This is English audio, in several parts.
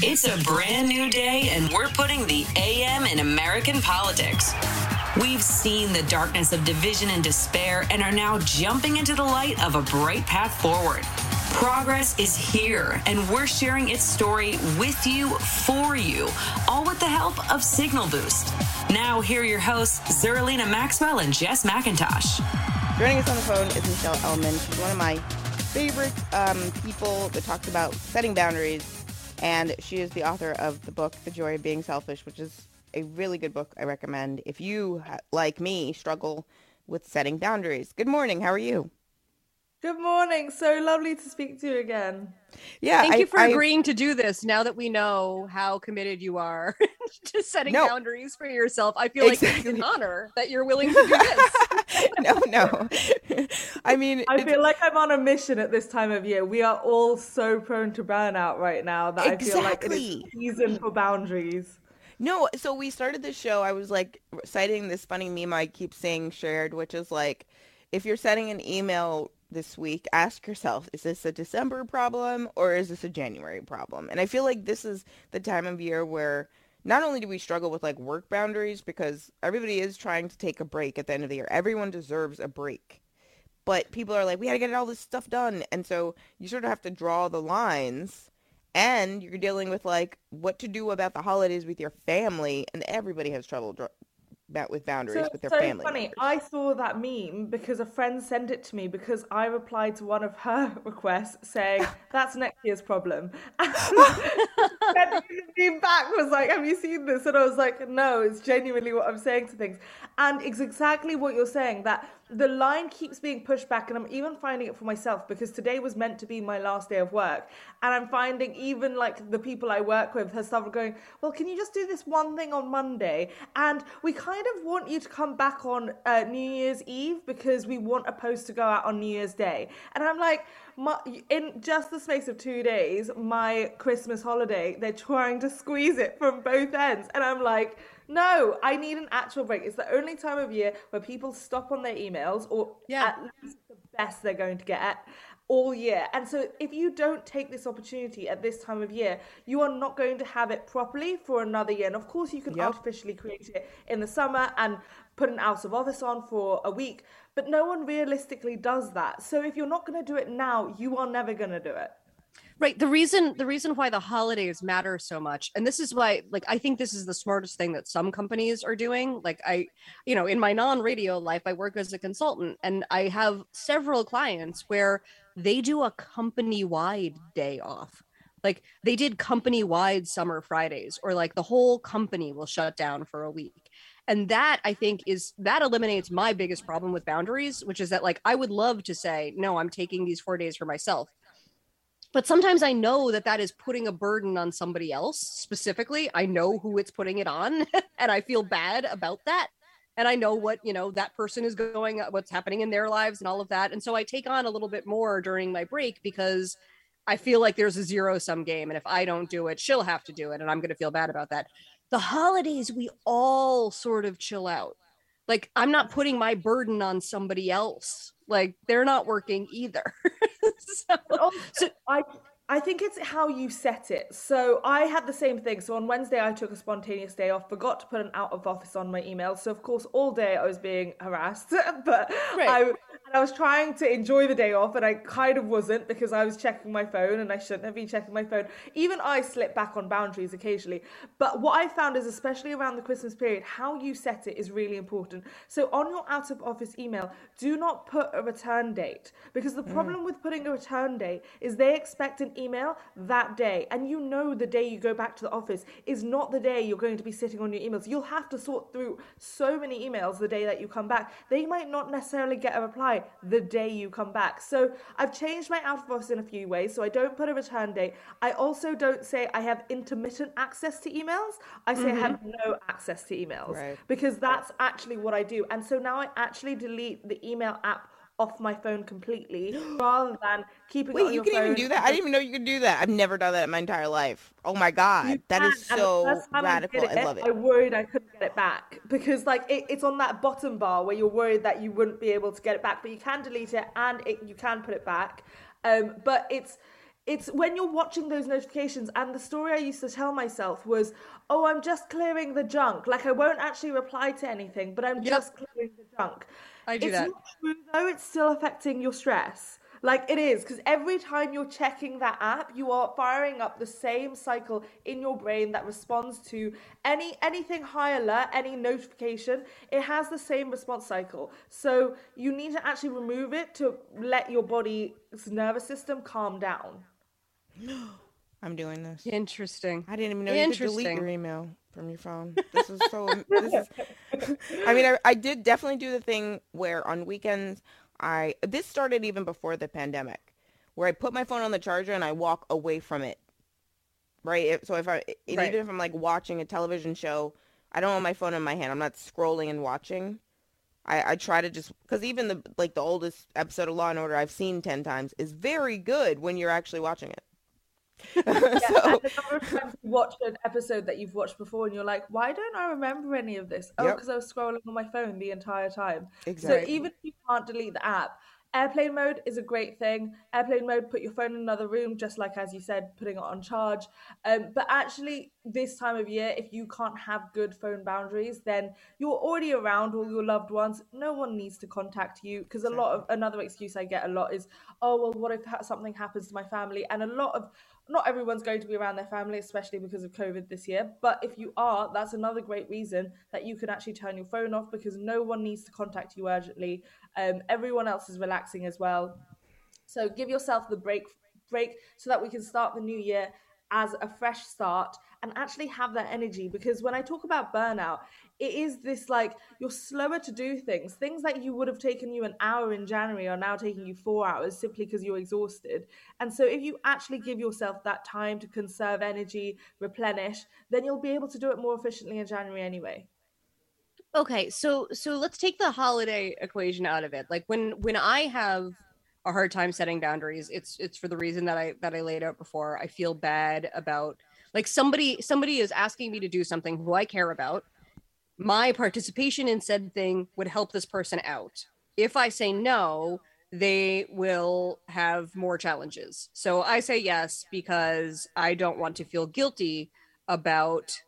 It's a brand new day, and we're putting the AM in American politics. We've seen the darkness of division and despair and are now jumping into the light of a bright path forward. Progress is here, and we're sharing its story with you, for you, all with the help of Signal Boost. Now, here are your hosts, Zerlina Maxwell and Jess McIntosh. Joining us on the phone is Michelle Elman. She's one of my favorite um, people that talks about setting boundaries and she is the author of the book The Joy of Being Selfish, which is a really good book I recommend if you, like me, struggle with setting boundaries. Good morning. How are you? Good morning. So lovely to speak to you again. Yeah. Thank I, you for I, agreeing to do this now that we know how committed you are to setting no, boundaries for yourself. I feel exactly. like it's an honor that you're willing to do this. no, no. I mean, I feel like I'm on a mission at this time of year. We are all so prone to burnout right now that exactly. I feel like it is season for boundaries. No, so we started the show. I was like citing this funny meme I keep seeing shared, which is like, if you're sending an email this week, ask yourself, is this a December problem or is this a January problem? And I feel like this is the time of year where not only do we struggle with like work boundaries because everybody is trying to take a break at the end of the year. Everyone deserves a break. But people are like, we got to get all this stuff done. And so you sort of have to draw the lines and you're dealing with like what to do about the holidays with your family and everybody has trouble about with boundaries so, with their so family. funny. Members. I saw that meme because a friend sent it to me because I replied to one of her requests saying that's next year's problem. And the back was like, "Have you seen this?" And I was like, "No, it's genuinely what I'm saying to things." And it's exactly what you're saying that the line keeps being pushed back and i'm even finding it for myself because today was meant to be my last day of work. And i'm finding even like the people i work with have started going well can you just do this one thing on monday? And we kind of want you to come back on uh, new year's eve because we want a post to go out on new year's day. And i'm like my, in just the space of two days my christmas holiday they're trying to squeeze it from both ends. And i'm like no, I need an actual break. It's the only time of year where people stop on their emails, or yeah. at least the best they're going to get all year. And so, if you don't take this opportunity at this time of year, you are not going to have it properly for another year. And of course, you can yep. artificially create it in the summer and put an out of office on for a week, but no one realistically does that. So, if you're not going to do it now, you are never going to do it. Right. The reason the reason why the holidays matter so much, and this is why like I think this is the smartest thing that some companies are doing. Like I, you know, in my non-radio life, I work as a consultant and I have several clients where they do a company-wide day off. Like they did company-wide summer Fridays, or like the whole company will shut down for a week and that i think is that eliminates my biggest problem with boundaries which is that like i would love to say no i'm taking these four days for myself but sometimes i know that that is putting a burden on somebody else specifically. I know who it's putting it on and i feel bad about that. And i know what you know that person is going what's happening in their lives and all of that. And so i take on a little bit more during my break because i feel like there's a zero sum game. And if i don't do it she'll have to do it and i'm going to feel bad about that. The holidays we all sort of chill out. Like i'm not putting my burden on somebody else like they're not working either. So, so i I think it's how you set it. So I had the same thing. So on Wednesday, I took a spontaneous day off, forgot to put an out of office on my email. So of course, all day I was being harassed, but right. I and I was trying to enjoy the day off, and I kind of wasn't because I was checking my phone, and I shouldn't have been checking my phone. Even I slip back on boundaries occasionally. But what I found is, especially around the Christmas period, how you set it is really important. So on your out of office email, do not put a return date because the mm. problem with putting a return date is they expect an email that day, and you know the day you go back to the office is not the day you're going to be sitting on your emails. You'll have to sort through so many emails the day that you come back. They might not necessarily get a reply the day you come back. So I've changed my out of office in a few ways. So I don't put a return date. I also don't say I have intermittent access to emails. I say mm-hmm. I have no access to emails right. because that's actually what I do. And so now I actually delete the email app off my phone completely rather than keeping Wait, it you can even do that? I didn't even know you could do that. I've never done that in my entire life. Oh my god, that is so radical. I, it, I, love it. I worried I couldn't get it back because like it, it's on that bottom bar where you're worried that you wouldn't be able to get it back, but you can delete it and it, you can put it back. Um, but it's it's when you're watching those notifications and the story i used to tell myself was oh i'm just clearing the junk like i won't actually reply to anything but i'm Yep. just clearing the junk I do it's that. not true though. It's still affecting your stress. Like it is because every time you're checking that app you are firing up the same cycle in your brain that responds to any anything high alert any notification. It has the same response cycle. So you need to actually remove it to let your body's nervous system calm down I'm doing this. Interesting. I didn't even know you could delete your email from your phone. This is so. this is. I mean, I, I did definitely do the thing where on weekends I. This started even before the pandemic, where I put my phone on the charger and I walk away from it. Right. If- So if I, Right. even if I'm like watching a television show, I don't want my phone in my hand. I'm not scrolling and watching. I, I try to just because even the like the oldest episode of Law and Order I've seen ten times is very good when you're actually watching it. Yeah, so and the number of times you watch an episode that you've watched before and you're like, why don't I remember any of this? Oh, Yep. because I was scrolling on my phone the entire time. exactly. So even if you can't delete the app, airplane mode is a great thing. Airplane mode, put your phone in another room, just like as you said, putting it on charge. Um, but actually, this time of year, if you can't have good phone boundaries, then you're already around all your loved ones. No one needs to contact you because a lot of another excuse I get a lot is, oh well, what if something happens to my family? And a lot of not everyone's going to be around their family, especially because of COVID this year. But if you are, that's another great reason that you can actually turn your phone off because no one needs to contact you urgently. Um, everyone else is relaxing as well. So give yourself the break break so that we can start the new year as a fresh start and actually have that energy because when I talk about burnout, it is this like you're slower to do things. Things that you would have taken you an hour in January are now taking you four hours simply because you're exhausted. And so if you actually give yourself that time to conserve energy, replenish, then you'll be able to do it more efficiently in January anyway. okay so so let's take the holiday equation out of it like when when i have a hard time setting boundaries it's it's for the reason that i that i laid out before i feel bad about like somebody somebody is asking me to do something who i care about my participation in said thing would help this person out if i say no they will have more challenges so i say yes because i don't want to feel guilty about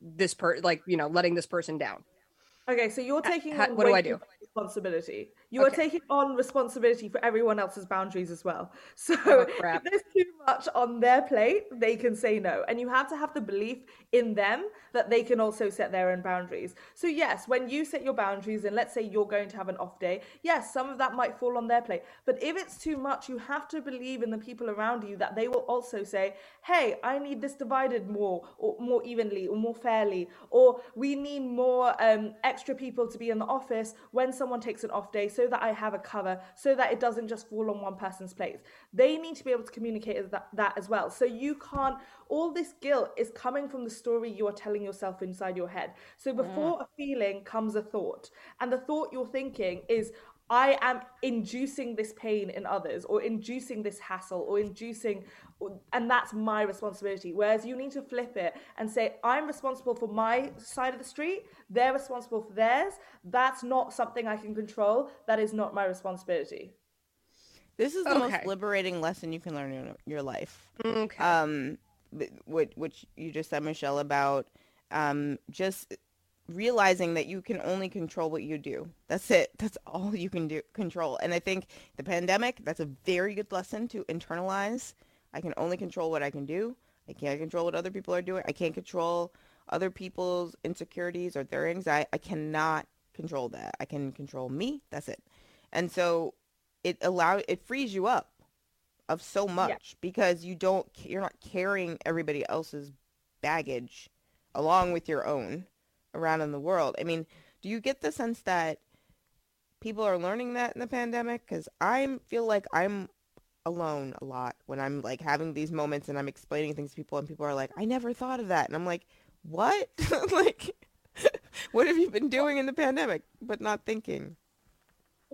this per like you know letting this person down Okay, so you're taking ha- what do I do? responsibility. You are taking on responsibility for everyone else's boundaries as well. So Oh, if there's too much on their plate, they can say no. And you have to have the belief in them that they can also set their own boundaries. So yes, when you set your boundaries and let's say you're going to have an off day, yes, some of that might fall on their plate. But if it's too much, you have to believe in the people around you that they will also say, "Hey, I need this divided more or more evenly or more fairly," or we need more um, extra people to be in the office when someone takes an off day so that I have a cover, so that it doesn't just fall on one person's plate. They need to be able to communicate that, that as well. So you can't, all this guilt is coming from the story you are telling yourself inside your head. So mm. before a feeling comes a thought, and the thought you're thinking is, I am inducing this pain in others, or inducing this hassle, or inducing, and that's my responsibility. Whereas you need to flip it and say, I'm responsible for my side of the street, they're responsible for theirs. That's not something I can control. That is not my responsibility. This is the most liberating lesson you can learn in your life. okay Um, which, which you just said, Michelle, about um, just realizing that you can only control what you do. That's it. That's all you can do control. And I think the pandemic, that's a very good lesson to internalize. I can only control what I can do. I can't control what other people are doing. I can't control other people's insecurities or their anxiety. I cannot control that. I can control me. That's it. And so it allow it frees you up of so much because you don't you're not carrying everybody else's baggage along with your own around in the world. I mean, do you get the sense that people are learning that in the pandemic cuz I feel like I'm alone a lot when I'm like having these moments and I'm explaining things to people and people are like, "I never thought of that." And I'm like, "What?" like what have you been doing in the pandemic but not thinking?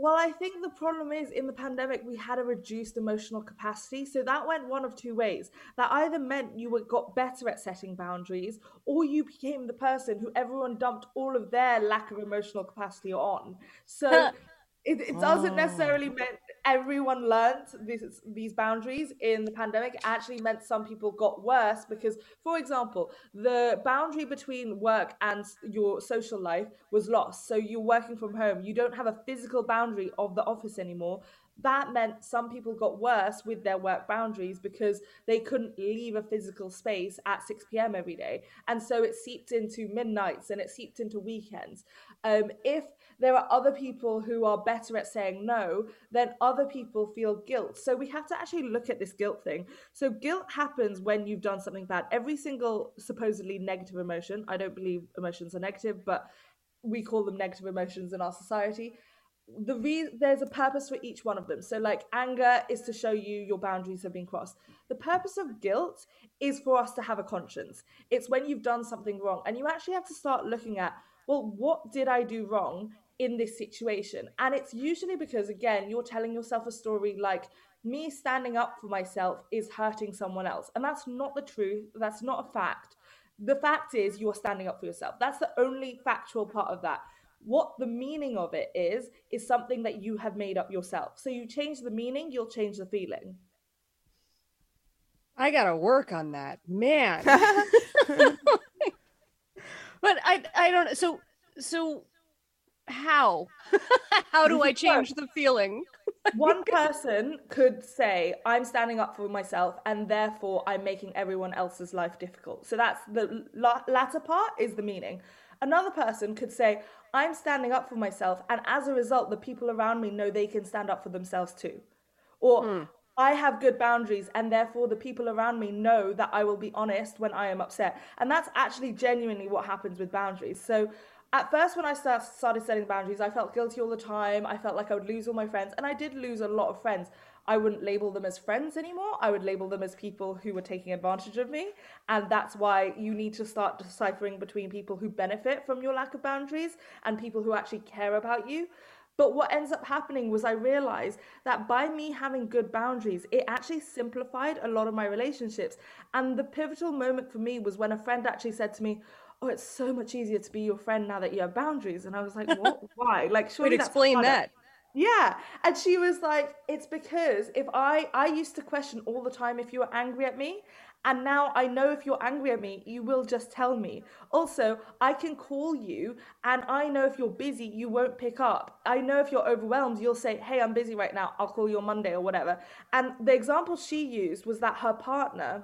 Well, I think the problem is in the pandemic we had a reduced emotional capacity, so that went one of two ways. That either meant you were, got better at setting boundaries, or you became the person who everyone dumped all of their lack of emotional capacity on. So it, it doesn't necessarily oh. mean everyone learned these these boundaries in the pandemic actually meant some people got worse because for example the boundary between work and your social life was lost so you're working from home you don't have a physical boundary of the office anymore that meant some people got worse with their work boundaries because they couldn't leave a physical space at 6 p.m. every day. And so it seeped into midnights and it seeped into weekends. Um, if there are other people who are better at saying no, then other people feel guilt. So we have to actually look at this guilt thing. So guilt happens when you've done something bad. Every single supposedly negative emotion, I don't believe emotions are negative, but we call them negative emotions in our society the re- there's a purpose for each one of them. So like anger is to show you your boundaries have been crossed. The purpose of guilt is for us to have a conscience. It's when you've done something wrong and you actually have to start looking at, well, what did I do wrong in this situation? And it's usually because again, you're telling yourself a story like me standing up for myself is hurting someone else. And that's not the truth. That's not a fact. The fact is you're standing up for yourself. That's the only factual part of that what the meaning of it is is something that you have made up yourself so you change the meaning you'll change the feeling i gotta work on that man but i i don't so so how how do i change the feeling one person could say i'm standing up for myself and therefore i'm making everyone else's life difficult so that's the la- latter part is the meaning another person could say I'm standing up for myself, and as a result, the people around me know they can stand up for themselves too. Or mm. I have good boundaries, and therefore the people around me know that I will be honest when I am upset. And that's actually genuinely what happens with boundaries. So at first, when I started setting boundaries, I felt guilty all the time. I felt like I would lose all my friends, and I did lose a lot of friends. I wouldn't label them as friends anymore. I would label them as people who were taking advantage of me. And that's why you need to start deciphering between people who benefit from your lack of boundaries and people who actually care about you. But what ends up happening was I realized that by me having good boundaries, it actually simplified a lot of my relationships. And the pivotal moment for me was when a friend actually said to me, Oh, it's so much easier to be your friend now that you have boundaries. And I was like, What? Why? Like, surely Wait, explain that. Yeah. And she was like, it's because if I I used to question all the time if you were angry at me. And now I know if you're angry at me, you will just tell me. Also, I can call you and I know if you're busy, you won't pick up. I know if you're overwhelmed, you'll say, Hey, I'm busy right now. I'll call you on Monday or whatever. And the example she used was that her partner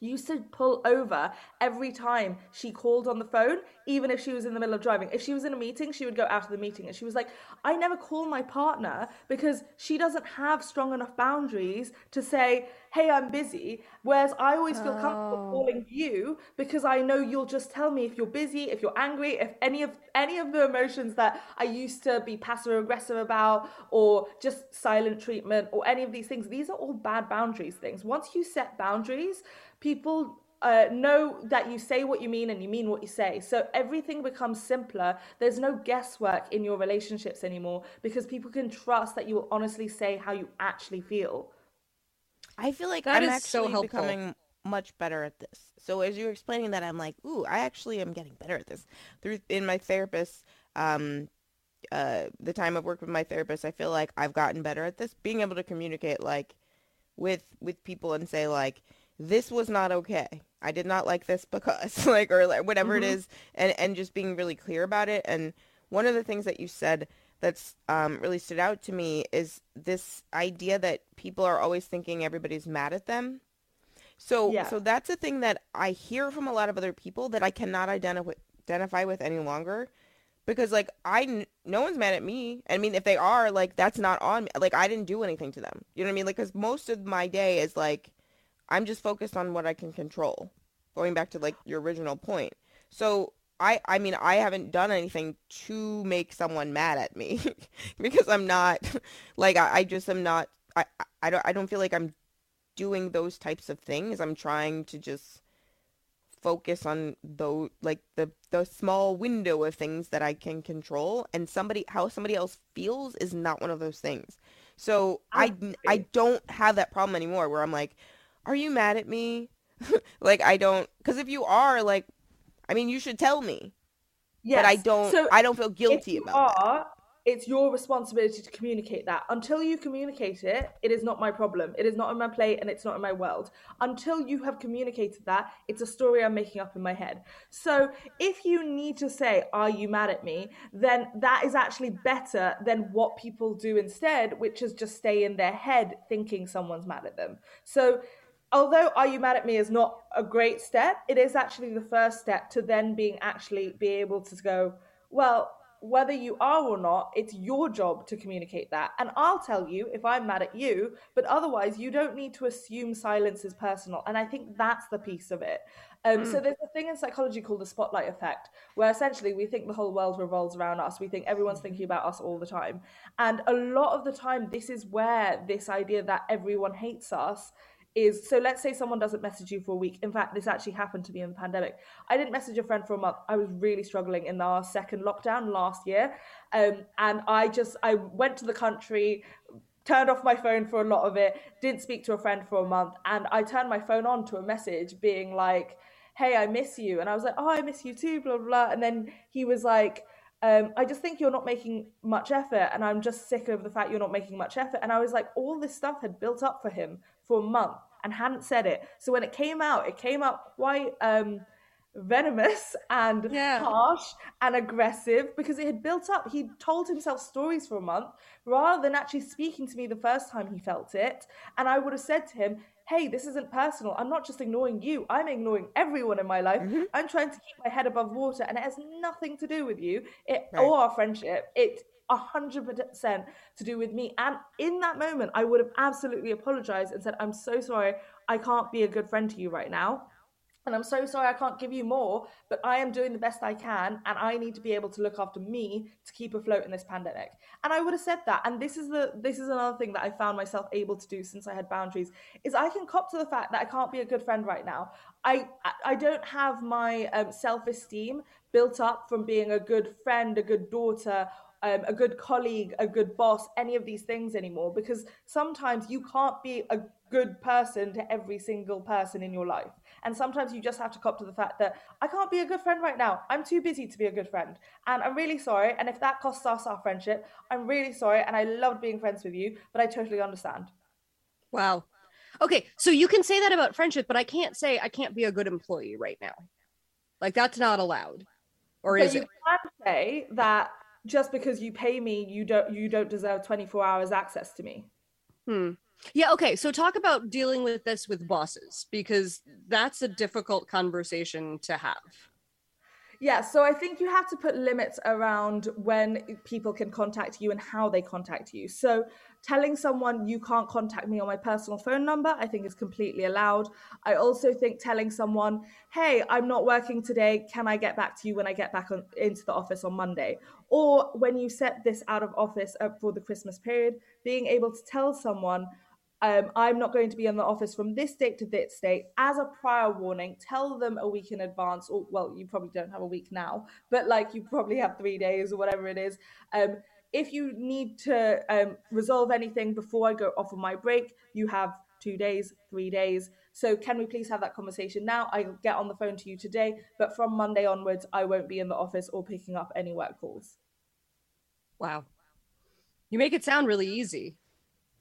used to pull over every time she called on the phone, even if she was in the middle of driving. If she was in a meeting, she would go out of the meeting. And she was like, I never call my partner because she doesn't have strong enough boundaries to say, hey, I'm busy. Whereas I always feel comfortable oh. calling you because I know you'll just tell me if you're busy, if you're angry, if any of any of the emotions that I used to be passive aggressive about or just silent treatment or any of these things. These are all bad boundaries things. Once you set boundaries, people uh, know that you say what you mean and you mean what you say. So everything becomes simpler. There's no guesswork in your relationships anymore because people can trust that you will honestly say how you actually feel. I feel like that I'm actually so becoming much better at this. So as you're explaining that, I'm like, ooh, I actually am getting better at this. Through in my therapist, um, uh, the time I've worked with my therapist, I feel like I've gotten better at this. Being able to communicate like with with people and say like, this was not okay. I did not like this because like or like whatever mm-hmm. it is and and just being really clear about it and one of the things that you said that's um, really stood out to me is this idea that people are always thinking everybody's mad at them. So yeah. so that's a thing that I hear from a lot of other people that I cannot identify identify with any longer because like I no one's mad at me. I mean if they are like that's not on me. Like I didn't do anything to them. You know what I mean? Like cuz most of my day is like I'm just focused on what I can control. Going back to like your original point. So I I mean I haven't done anything to make someone mad at me because I'm not like I, I just am not I, I don't I don't feel like I'm doing those types of things. I'm trying to just focus on those like the the small window of things that I can control and somebody how somebody else feels is not one of those things. So I I don't have that problem anymore where I'm like are you mad at me? like I don't cuz if you are like I mean you should tell me. Yes. But I don't so I don't feel guilty about are, that. it's your responsibility to communicate that. Until you communicate it, it is not my problem. It is not in my plate and it's not in my world. Until you have communicated that, it's a story I'm making up in my head. So if you need to say, Are you mad at me? then that is actually better than what people do instead, which is just stay in their head thinking someone's mad at them. So although are you mad at me is not a great step it is actually the first step to then being actually be able to go well whether you are or not, it's your job to communicate that. And I'll tell you if I'm mad at you, but otherwise, you don't need to assume silence is personal. And I think that's the piece of it. Um, mm. So there's a thing in psychology called the spotlight effect, where essentially we think the whole world revolves around us. We think everyone's mm-hmm. thinking about us all the time. And a lot of the time, this is where this idea that everyone hates us is so let's say someone doesn't message you for a week. In fact, this actually happened to me in the pandemic. I didn't message a friend for a month. I was really struggling in our second lockdown last year. Um, and I just I went to the country, turned off my phone for a lot of it, didn't speak to a friend for a month, and I turned my phone on to a message being like, Hey, I miss you. And I was like, Oh, I miss you too, blah blah, blah. and then he was like um, I just think you're not making much effort, and I'm just sick of the fact you're not making much effort. And I was like, all this stuff had built up for him for a month and hadn't said it. So when it came out, it came out quite um, venomous and yeah. harsh and aggressive because it had built up. He told himself stories for a month rather than actually speaking to me the first time he felt it. And I would have said to him, Hey, this isn't personal. I'm not just ignoring you. I'm ignoring everyone in my life. Mm-hmm. I'm trying to keep my head above water, and it has nothing to do with you it, right. or our friendship. It a hundred percent to do with me. And in that moment, I would have absolutely apologized and said, I'm so sorry. I can't be a good friend to you right now. And I'm so sorry I can't give you more, but I am doing the best I can and I need to be able to look after me to keep afloat in this pandemic. And I would have said that. And this is the this is another thing that I found myself able to do since I had boundaries is I can cop to the fact that I can't be a good friend right now. I I don't have my um, self-esteem built up from being a good friend, a good daughter, um, a good colleague, a good boss, any of these things anymore because sometimes you can't be a good person to every single person in your life. And sometimes you just have to cop to the fact that I can't be a good friend right now. I'm too busy to be a good friend. And I'm really sorry. And if that costs us our friendship, I'm really sorry. And I loved being friends with you, but I totally understand. Wow. Okay. So you can say that about friendship, but I can't say I can't be a good employee right now. Like that's not allowed. Or but is you it? can say that just because you pay me, you don't you don't deserve 24 hours access to me. Hmm. Yeah, okay. So talk about dealing with this with bosses because that's a difficult conversation to have. Yeah, so I think you have to put limits around when people can contact you and how they contact you. So telling someone you can't contact me on my personal phone number, I think is completely allowed. I also think telling someone, hey, I'm not working today. Can I get back to you when I get back on, into the office on Monday? Or when you set this out of office uh, for the Christmas period, being able to tell someone, um, I'm not going to be in the office from this date to this date as a prior warning. Tell them a week in advance, or well, you probably don't have a week now, but like you probably have three days or whatever it is. Um, if you need to um, resolve anything before I go off on my break, you have two days, three days. So can we please have that conversation now? I'll get on the phone to you today, but from Monday onwards, I won't be in the office or picking up any work calls. Wow. You make it sound really easy.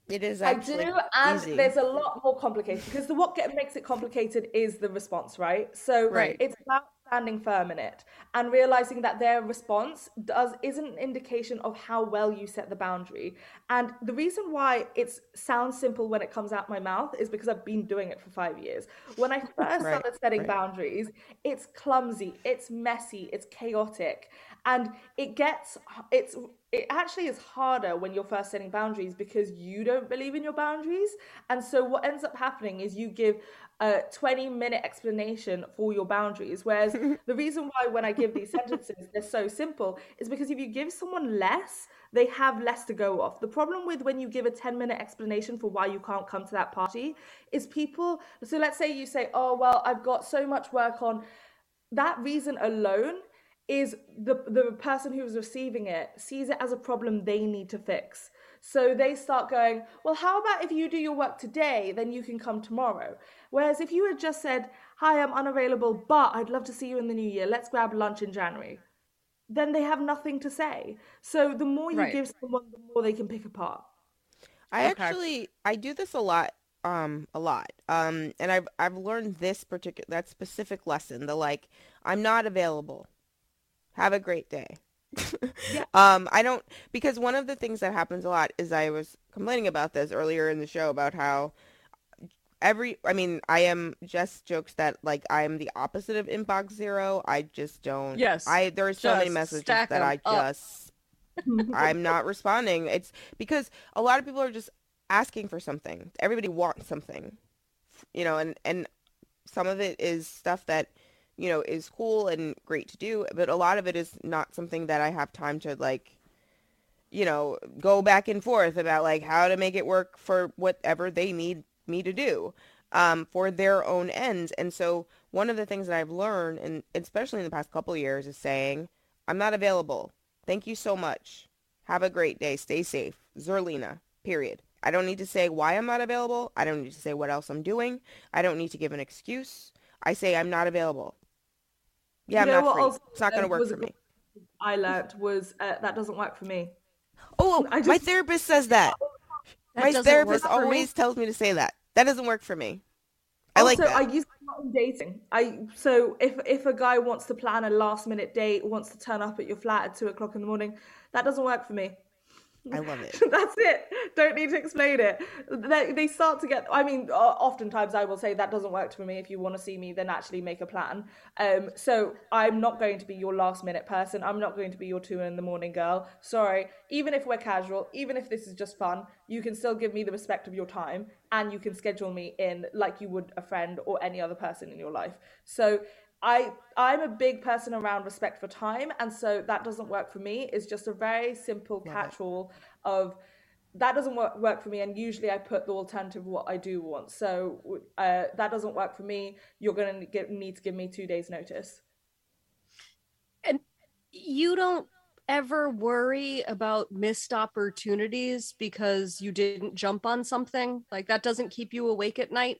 It is. I do, and easy. there's a lot more complicated because the what get, makes it complicated is the response, right? So right. it's about standing firm in it and realizing that their response does isn't an indication of how well you set the boundary. And the reason why it sounds simple when it comes out my mouth is because I've been doing it for five years. When I first right. started setting right. boundaries, it's clumsy, it's messy, it's chaotic, and it gets it's it actually is harder when you're first setting boundaries because you don't believe in your boundaries. And so what ends up happening is you give a 20 minute explanation for your boundaries. Whereas the reason why when i give these sentences they're so simple is because if you give someone less they have less to go off. The problem with when you give a 10 minute explanation for why you can't come to that party is people so let's say you say oh well i've got so much work on that reason alone is the the person who's receiving it sees it as a problem they need to fix. So they start going, well, how about if you do your work today, then you can come tomorrow. Whereas if you had just said, hi, I'm unavailable, but I'd love to see you in the new year. Let's grab lunch in January. then they have nothing to say. So the more you Right. give someone, the more they can pick apart. I Okay. actually I do this a lot um a lot. Um and I've I've learned this particular that specific lesson, the like I'm not available. Have a great day. Yeah. Um I don't because one of the things that happens a lot is I was complaining about this earlier in the show about how every I mean I am just jokes that like I am the opposite of inbox zero. I just don't Yes, I there are so many messages that I just I'm not responding. It's because a lot of people are just asking for something. Everybody wants something, you know, and and some of it is stuff that you know is cool and great to do, but a lot of it is not something that I have time to like, you know, go back and forth about like how to make it work for whatever they need me to do. Um, for their own ends. And so one of the things that I've learned, and especially in the past couple years, is saying, I'm not available. Thank you so much. Have a great day. Stay safe. Zerlina, period. I don't need to say why I'm not available. I don't need to say what else I'm doing. I don't need to give an excuse. I say I'm not available. Yeah, You know I'm what not free. also, It's not going to um, work for me. I learned was uh, that doesn't work for me. Oh, I my therapist says that. That my therapist for me. always tells me to say that. That doesn't work for me. I like also, that. I use in dating. I so if if a guy wants to plan a last minute date, wants to turn up at your flat at two o'clock in the morning, that doesn't work for me. I love it. That's it. Don't need to explain it. They, they start to get. I mean, oftentimes I will say that doesn't work for me. If you want to see me, then actually make a plan. Um, so I'm not going to be your last minute person. I'm not going to be your two in the morning girl. Sorry. Even if we're casual, even if this is just fun, you can still give me the respect of your time, and you can schedule me in like you would a friend or any other person in your life. So I I'm a big person around respect for time, and so that doesn't work for me. It's just a very simple catch-all of that doesn't work, work for me. And usually I put the alternative of what I do want. So uh, that doesn't work for me. You're gonna get, need to give me two days notice. And you don't ever worry about missed opportunities because you didn't jump on something like that doesn't keep you awake at night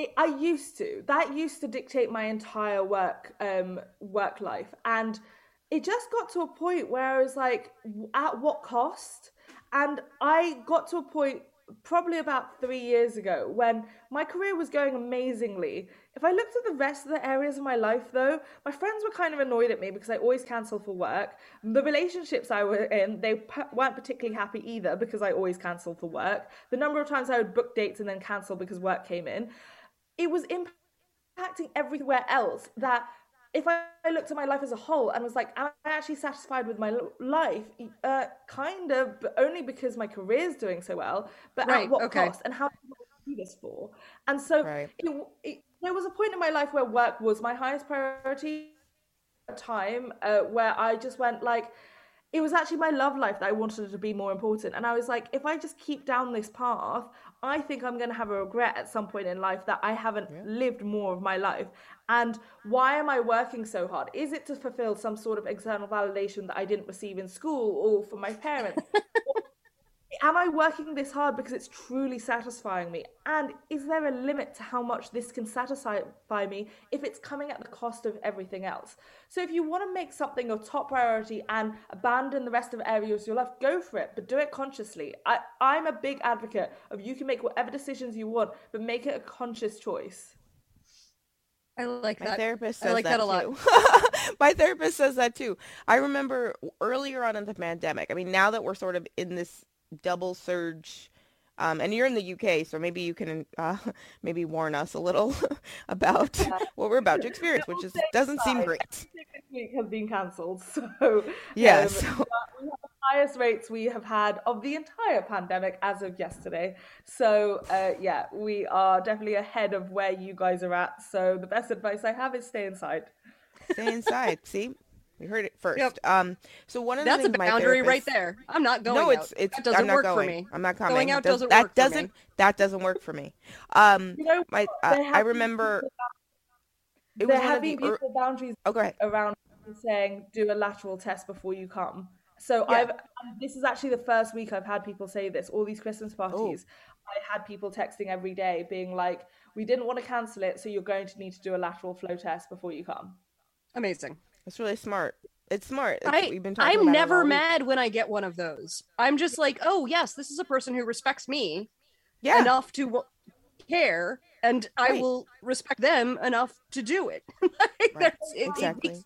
It, I used to. That used to dictate my entire work um, work life, and it just got to a point where I was like, at what cost? And I got to a point probably about three years ago when my career was going amazingly. If I looked at the rest of the areas of my life, though, my friends were kind of annoyed at me because I always cancel for work. The relationships I were in, they weren't particularly happy either because I always cancel for work. The number of times I would book dates and then cancel because work came in it was impacting everywhere else that if I, looked at my life as a whole and was like, am I actually satisfied with my life? Uh, kind of, but only because my career is doing so well. But Right, at what okay. cost? And how do I do this for? And so Right. it, it, there was a point in my life where work was my highest priority. A time uh, where I just went like, it was actually my love life that I wanted to be more important. And I was like, if I just keep down this path, I think I'm going to have a regret at some point in life that I haven't lived more of my life. And why am I working so hard? Is it to fulfill some sort of external validation that I didn't receive in school or from my parents? am I working this hard because it's truly satisfying me? And is there a limit to how much this can satisfy me if it's coming at the cost of everything else? So if you want to make something your top priority and abandon the rest of areas of your life, go for it, but do it consciously. I, I'm a big advocate of you can make whatever decisions you want, but make it a conscious choice. i like that. My that therapist I says like that, that a lot. too. My therapist says that too. I remember earlier on in the pandemic. I mean, now that we're sort of in this double surge, um, and you're in the UK, so maybe you can uh, maybe warn us a little about what we're about to experience, which is doesn't seem great. This week has been cancelled, so Yeah. um, So, we have the highest rates we have had of the entire pandemic as of yesterday. So uh, yeah, we are definitely ahead of where you guys are at. So the best advice I have is stay inside. stay inside. See, we heard it first. Yep. Um. So one of the that's a things my boundary right there i'm not going no, out. it's it's. that doesn't I'm not work going. for me I'm not coming. Going out Does- doesn't that for doesn't that doesn't work for me. Um. You know, My there I, have I been remember people- it was there one have the been ear- beautiful boundaries Oh, go ahead. around saying do a lateral test before you come. So Yeah. I've this is actually the first week I've had people say this. All these Christmas Oh. parties, I had people texting every day being like, "We didn't want to cancel it, so you're going to need to do a lateral flow test before you come." amazing That's really smart. It's smart. It's- I, we've been talking I'm it never all week. mad when I get one of those. I'm just like, oh yes, this is a person who respects me Yeah. enough to w- care, and I will respect them enough to do it. Like, Right. that's- it, it Exactly. makes,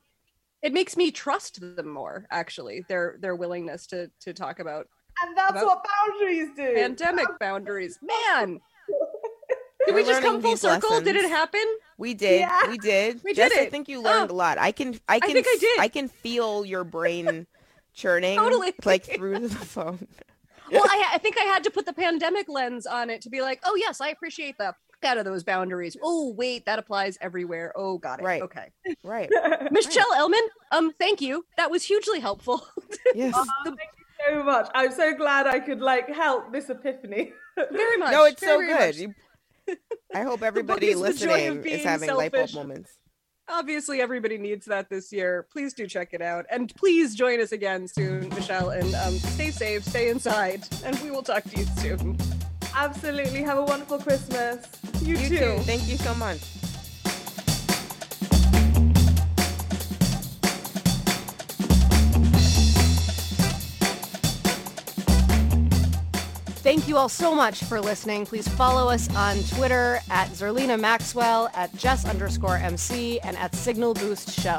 it makes me trust them more. Actually, their their willingness to to talk about And that's About- what boundaries do. pandemic boundaries. Man, did We're we just come full these circle? Did it happen? We did. Yeah. We did. We Jess, did I think you learned Oh. a lot. I can. I can. I, think I f- did. I can feel your brain churning. Totally. Like through the phone. Well, I, I think I had to put the pandemic lens on it to be like, oh yes, I appreciate the fuck out of those boundaries. Oh wait, that applies everywhere. Oh, got it. Right. Okay. Right. Michelle Elman, um, thank you. That was hugely helpful. Yes. The- so much. I'm so glad I could like help this epiphany. very much. no, it's so good. much. You- I hope everybody is the joy of listening is having light bulb moments. Obviously, everybody needs that this year. Please do check it out, and please join us again soon, Michelle. And um, stay safe, stay inside, and we will talk to you soon. Absolutely. Have a wonderful Christmas. You, You too. too. Thank you so much. Thank you all so much for listening. Please follow us on Twitter at Zerlina Maxwell, at Jess underscore MC, and at Signal Boost Show.